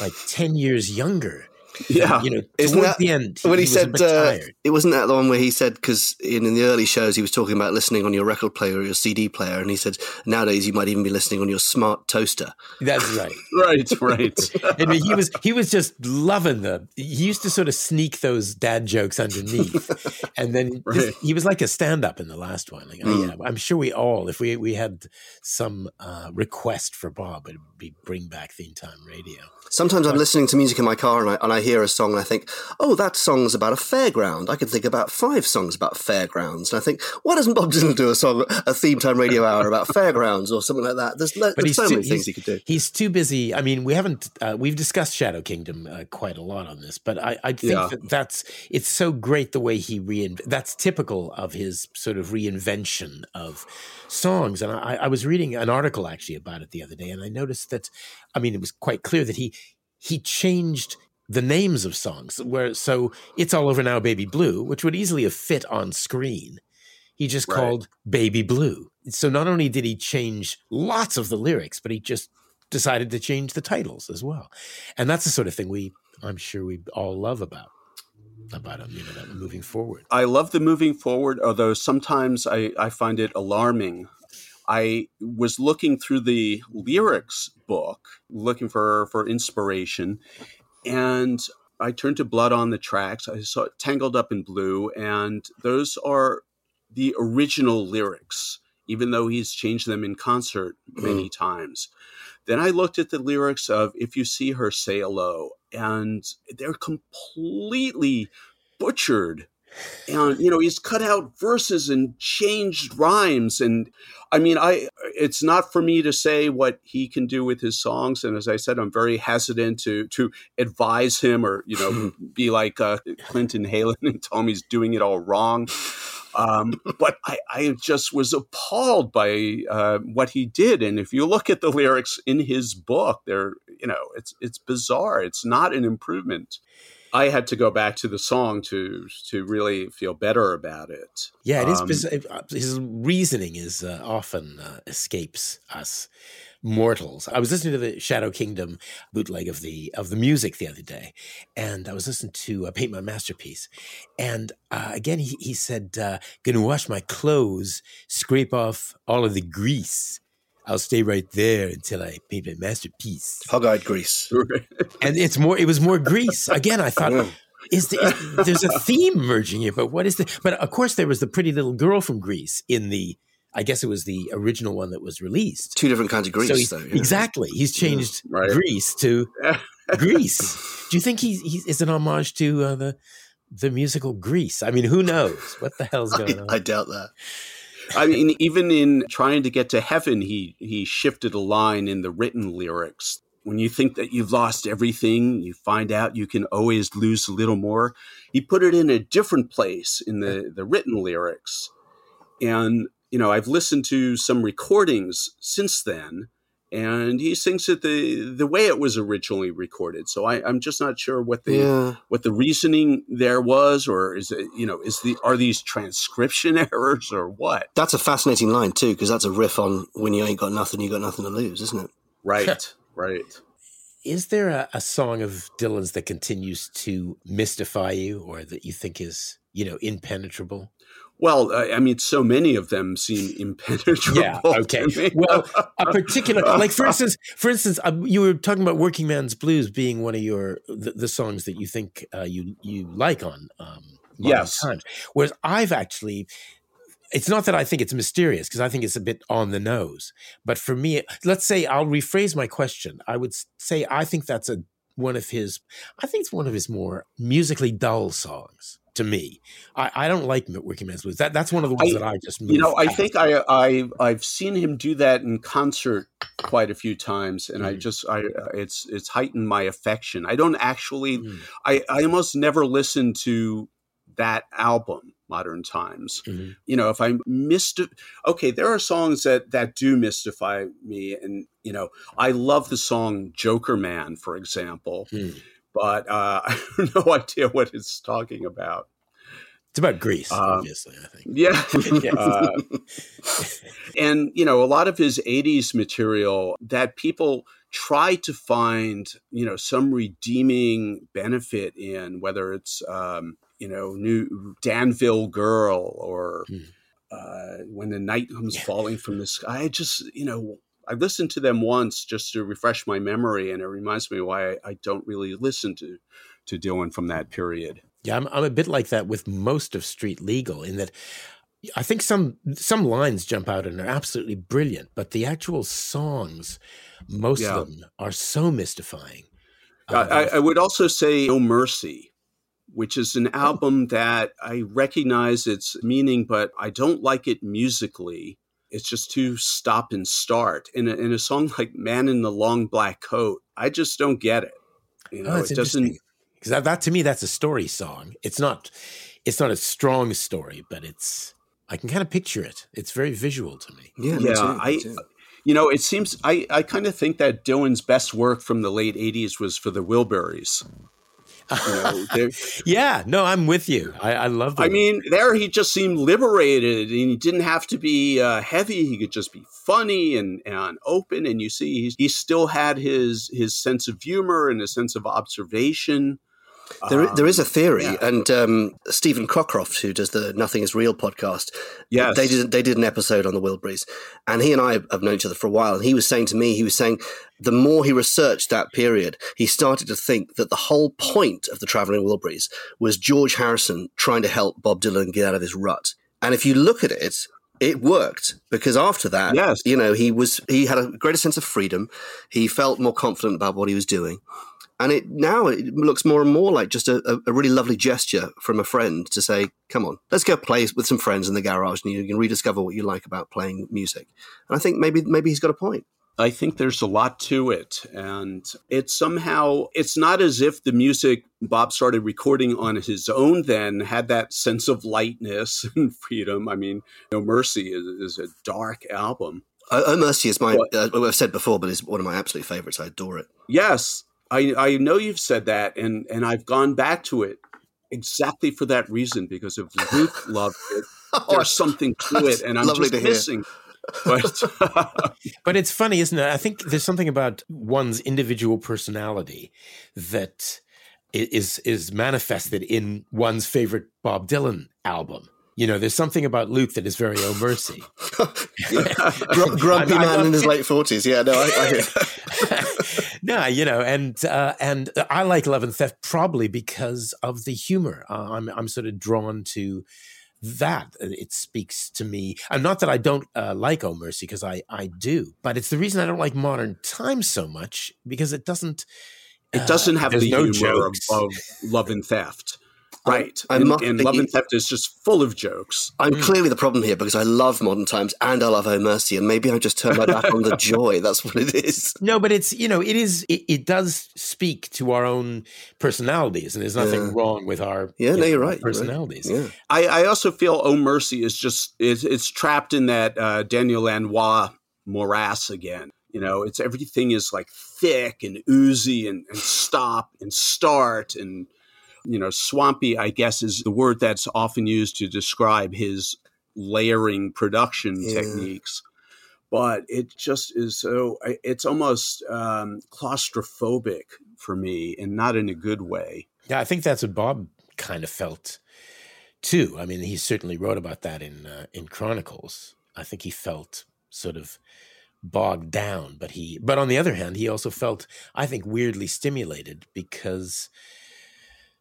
like ten years younger yeah, you know, Isn't that- the end, when he, a said uh, it wasn't that the one where he said because in, in the early shows he was talking about listening on your record player or your CD player, and he said nowadays you might even be listening on your smart toaster. That's right. right, right. Mean, he was he was just loving them. He used to sort of sneak those dad jokes underneath, and then Right. he was like a stand up in the last one. Like, oh, Mm. yeah, I'm sure we all, if we we had some uh, request for Bob, it'd be bring back theme time radio. Sometimes I'm listening to music in my car and I, and I hear a song and I think, oh, that song's about a fairground. I could think about five songs about fairgrounds. And I think, why doesn't Bob Dylan do a song, a theme time radio hour about fairgrounds or something like that? There's, there's so too- many things he could do. He's too busy. I mean, we haven't uh, we've discussed Shadow Kingdom uh, quite a lot on this, but I, I think Yeah. that that's it's so great the way he reinvent. That's typical of his sort of reinvention of songs. And I, I was reading an article actually about it the other day, and I noticed that. I mean, it was quite clear that he he changed the names of songs. Where so it's all over now, baby blue, which would easily have fit on screen. He just Right. called Baby Blue. So not only did he change lots of the lyrics, but he just decided to change the titles as well. And that's the sort of thing we, I'm sure we all love about about him, you know, that moving forward. I love the moving forward, although sometimes I, I find it alarming. I was looking through the lyrics book, looking for, for inspiration, and I turned to Blood on the Tracks. I saw Tangled Up in Blue, and those are the original lyrics, even though he's changed them in concert many mm. times. Then I looked at the lyrics of If You See Her, Say Hello, and they're completely butchered. And you know, he's cut out verses and changed rhymes. And I mean, I it's not for me to say what he can do with his songs. And as I said, I'm very hesitant to to advise him or, you know, be like uh, Clinton Heylin and tell him he's doing it all wrong. Um, but I, I just was appalled by uh, what he did. And if you look at the lyrics in his book, they're you know it's it's bizarre. It's not an improvement. I had to go back to the song to to really feel better about it. Yeah, it is. Um, bizarre. His reasoning is uh, often uh, escapes us mortals. I was listening to the Shadow Kingdom bootleg of the of the music the other day, and I was listening to uh, Paint My Masterpiece, and uh, again he he said, uh, "Gonna wash my clothes, scrape off all of the grease." I'll stay right there until I paint my masterpiece. Hog-eyed grease. And it's more. It was more grease. Again, I thought, is, the, is there's a theme merging here, but what is the? But of course, there was the pretty little girl from Greece in the. I guess it was the original one that was released. Two different kinds of Greece, So he's- though. yeah. Exactly, he's changed right. Greece to Greece. Do you think he's, he's is an homage to uh, the the musical Grease? I mean, who knows what the hell's going on? I, I doubt that. I mean, even in trying to get to heaven, he he shifted a line in the written lyrics. When you think that you've lost everything, you find out you can always lose a little more. He put it in a different place in the the written lyrics, and you know I've listened to some recordings since then, and he sings it the the way it was originally recorded. So I, I'm just not sure what the Yeah. what the reasoning there was, or is it you know is the are these transcription errors or what? That's a fascinating line, too, because that's a riff on when you ain't got nothing, you got nothing to lose, isn't it? Right, right. Is there a, a song of Dylan's that continues to mystify you, or that you think is you know impenetrable? Well, uh, I mean, so many of them seem impenetrable. Yeah. Okay. Well, a particular, like for instance, for instance, um, you were talking about "Working Man's Blues" being one of your the, the songs that you think uh, you you like on um, Yes. Times. Whereas I've actually, it's not that I think it's mysterious because I think it's a bit on the nose. But for me, let's say I'll rephrase my question. I would say I think that's a one of his. I think it's one of his more musically dull songs. To me, I, I don't like Working Man's Blues. That that's one of the ones I- that I just you know, I think I, I I've seen him do that in concert quite a few times, and I Mhm. just I it's it's heightened my affection. I don't actually Mm. I I almost never listen to that album, Modern Times. Mhm. You know, if I missed okay, there are songs that that do mystify me, and you know, I love the song Joker Man, for example, Mm. But uh, I have no idea what it's talking about. It's about Greece, uh, obviously. I think. Yeah. uh, and you know, a lot of his '80s material that people try to find, you know, some redeeming benefit in, whether it's um, you know, new Danville Girl or. Mm. Uh, when the night comes yeah. falling from the sky, I just, you know, I listened to them once just to refresh my memory, and it reminds me why I, I don't really listen to to Dylan from that period. Yeah, I'm, I'm a bit like that with most of Street Legal in that I think some some lines jump out and are absolutely brilliant, but the actual songs, most yeah. of them are so mystifying. Uh, I, I, would also say No Mercy, which is an oh. album that I recognize its meaning, but I don't like it musically. It's just too stop and start. In a, in a song like Man in the Long Black Coat, I just don't get it. You oh, know, oh, it doesn't because that, that to me that's a story song. It's not it's not a strong story, but it's I can kind of picture it. It's very visual to me. Yeah, yeah. Too, I you know it seems I I kind of think that Dylan's best work from the late '80s was for the Wilburys. You know, yeah, no, I'm with you. I, I love. I mean, there he just seemed liberated, and he didn't have to be uh, heavy. He could just be funny and and open. And you see, he still had his his sense of humor and his sense of observation. There, um, there is a theory, yeah. and um, Stephen Cockcroft, who does the Nothing Is Real podcast, yes. they did they did an episode on the Wilburys, and he and I have known each other for a while. And he was saying to me, he was saying, the more he researched that period, he started to think that the whole point of the Traveling Wilburys was George Harrison trying to help Bob Dylan get out of his rut. And if you look at it, it worked because after that, yes. you know, he was he had a greater sense of freedom. He felt more confident about what he was doing and it now it looks more and more like just a, a, really lovely gesture from a friend to say, "Come on, let's go play with some friends in the garage, and you can rediscover what you like about playing music." And I think maybe maybe he's got a point. I think there's a lot to it, and it's somehow it's not as if the music Bob started recording on his own then had that sense of lightness and freedom. I mean, No Mercy is, is a dark album. Oh, Mercy is my, uh, I've said before, but it's one of my absolute favorites. I adore it. Yes, I, I know you've said that, and, and I've gone back to it exactly for that reason because if Luke loved it, oh, there's something to it, and I'm just missing. But, but it's funny, isn't it? I think there's something about one's individual personality that is is manifested in one's favorite Bob Dylan album. You know, there's something about Luke that is very oh mercy. grumpy man in his late forties. Yeah, no, I, I no, you know, and uh, and I like Love and Theft probably because of the humor. Uh, I'm I'm sort of drawn to that. It speaks to me. And not that I don't uh, like Oh Mercy because I I do, but it's the reason I don't like Modern Times so much because it doesn't. It doesn't uh, have the no humor of, of Love and Theft. Right. I'm, and, and Love and Theft is just full of jokes. I'm mm. clearly the problem here because I love Modern Times and I love Oh Mercy, and maybe I just turn my back on the joy. That's what it is. No, but it's, you know, it is, it, it does speak to our own personalities, and there's nothing yeah. wrong with our, yeah, no, know, you're right. personalities. You're right. Yeah. I, I also feel Oh Mercy is just, it's, it's trapped in that uh, Daniel Lanois morass again. You know, it's everything is like thick and oozy and, and stop and start and you know, swampy, I guess, is the word that's often used to describe his layering production yeah. techniques. But it just is so, it's almost um, claustrophobic for me and not in a good way. Yeah, I think that's what Bob kind of felt too. I mean, he certainly wrote about that in uh, in Chronicles. I think he felt sort of bogged down, but he but on the other hand, he also felt I think weirdly stimulated because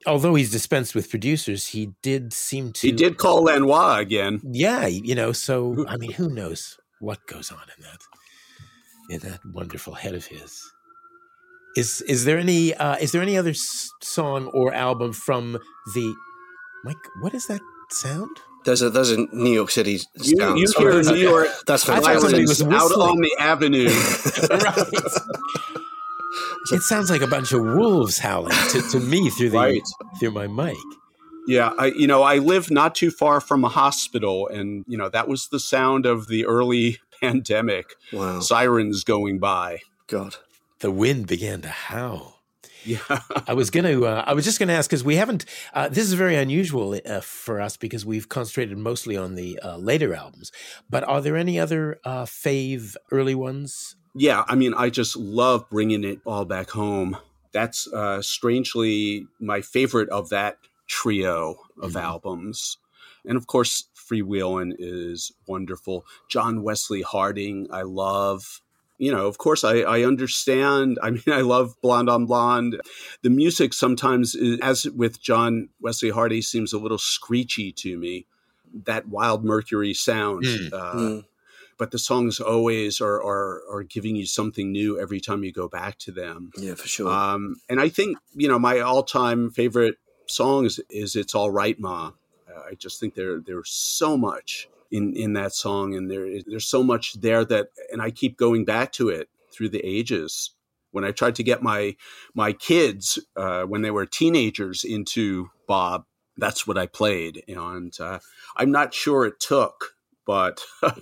although he's dispensed with producers, he did seem to. He did call Lanois again. Yeah, you know. So I mean, who knows what goes on in that in that wonderful head of his. Is is there any uh, is there any other s- song or album from the Mike? What is that sound? There's a there's a New York City sound. You, you hear New York? That's fantastic. Out on the avenue. right it sounds like a bunch of wolves howling to, to me through the right. through my mic. Yeah, I you know I live not too far from a hospital, and you know that was the sound of the early pandemic. Wow, sirens going by. God, the wind began to howl. Yeah. I was going to, uh, I was just going to ask because we haven't, uh, this is very unusual uh, for us because we've concentrated mostly on the uh, later albums. But are there any other uh, fave early ones? Yeah. I mean, I just love bringing it all back home. That's uh, strangely my favorite of that trio of mm-hmm. albums. And of course, Freewheelin' is wonderful. John Wesley Harding, I love you know, of course, I, I understand. I mean, I love Blonde on Blonde. The music sometimes, is, as with John Wesley Harding, seems a little screechy to me. That wild Mercury sound. Mm. Uh, mm. But the songs always are, are, are giving you something new every time you go back to them. Yeah, for sure. Um, and I think you know my all time favorite songs is "It's All Right, Ma." I just think there there's so much in in that song, and there there's so much there that, and I keep going back to it through the ages. When I tried to get my my kids uh, when they were teenagers into Bob, that's what I played, and uh, I'm not sure it took, but.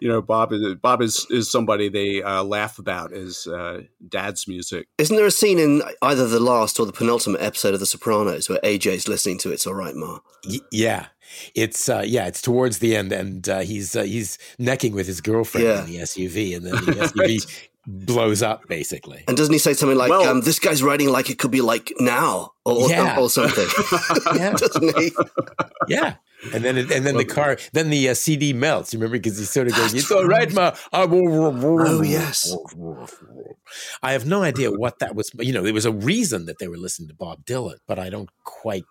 you know, Bob is Bob is is somebody they uh, laugh about as uh, dad's music. Isn't there a scene in either the last or the penultimate episode of The Sopranos where AJ's listening to "It's All Right, Ma"? Y- yeah, it's uh, yeah, it's towards the end, and uh, he's uh, he's necking with his girlfriend yeah. in the SUV, and then the SUV right. Blows up basically. And doesn't he say something like, well, um, "This guy's writing like it could be like now," or, yeah. or, or something? yeah, doesn't he? Yeah. And then, it, and then the car, then the uh, CD melts. You remember because he sort of goes, "It's all right, ma." Oh yes. I have no idea what that was. You know, there was a reason that they were listening to Bob Dylan, but I don't quite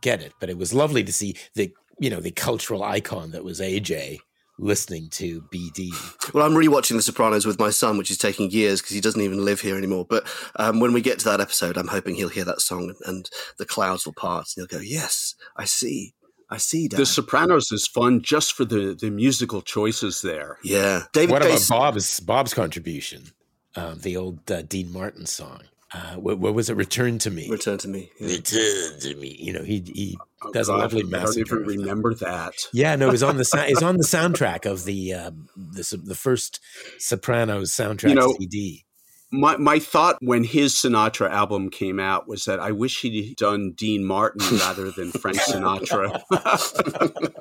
get it. But it was lovely to see the you know, the cultural icon that was AJ listening to BD. Well, I'm rewatching The Sopranos with my son, which is taking years because he doesn't even live here anymore. But um, when we get to that episode, I'm hoping he'll hear that song and the clouds will part and he'll go, Yes, I see. I see. Dad. The Sopranos is fun just for the, the musical choices there. Yeah. David what Pace- about Bob's Bob's contribution? Um, the old uh, Dean Martin song uh, what, what, was it? Return to me. Return to me. Yeah. Return to me. You know, he he oh, does God, a lovely massacre. I don't even remember that. Yeah, no, it was on the it's on the soundtrack of the uh, the the first Sopranos soundtrack you know, CD. My my thought when his Sinatra album came out was that I wish he'd done Dean Martin rather than Frank Sinatra.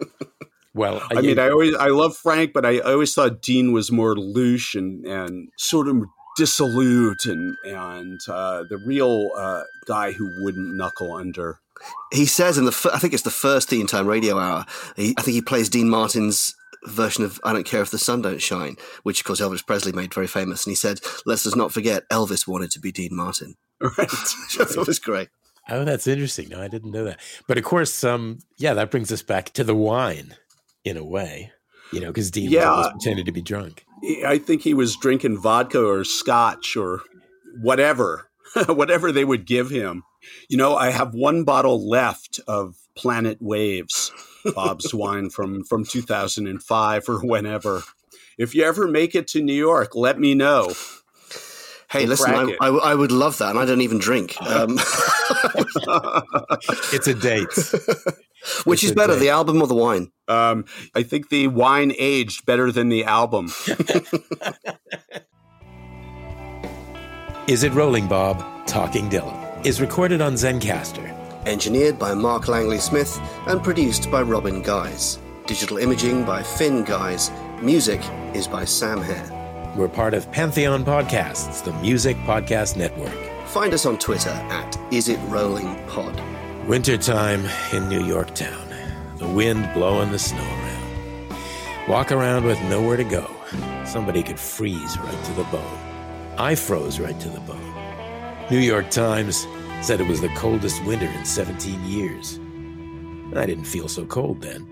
Well, I, I mean, I always I love Frank, but I always thought Dean was more louche and and sort of dissolute and and uh, the real uh, guy who wouldn't knuckle under. He says in the I think it's the first Theme Time Radio Hour. He, I think he plays Dean Martin's version of "I Don't Care If the Sun Don't Shine," which of course Elvis Presley made very famous. And he said, "Let's just not forget Elvis wanted to be Dean Martin." Right, I thought was great. Oh, that's interesting. No, I didn't know that. But of course, um, yeah, that brings us back to the wine in a way, you know, because Dean yeah. was pretending to be drunk. I think he was drinking vodka or scotch or whatever, whatever they would give him. You know, I have one bottle left of Planet Waves, Bob's wine from from 2005 or whenever. If you ever make it to New York, let me know. Hey, listen, I, I, I, would love that, and I don't even drink. Um. it's a date. Which is better, the album or the wine? Um, I think the wine aged better than the album. is It Rolling Bob? Talking Dylan is recorded on Zencastr. Engineered by Mark Langley Smith and produced by Robin Guys. Digital imaging by Finn Guys. Music is by Sam Hare. We're part of Pantheon Podcasts, the music podcast network. Find us on Twitter at Is It Rolling Pod. Wintertime in New York Town. The wind blowing the snow around. Walk around with nowhere to go. Somebody could freeze right to the bone. I froze right to the bone. New York Times said it was the coldest winter in 17 years. I didn't feel so cold then.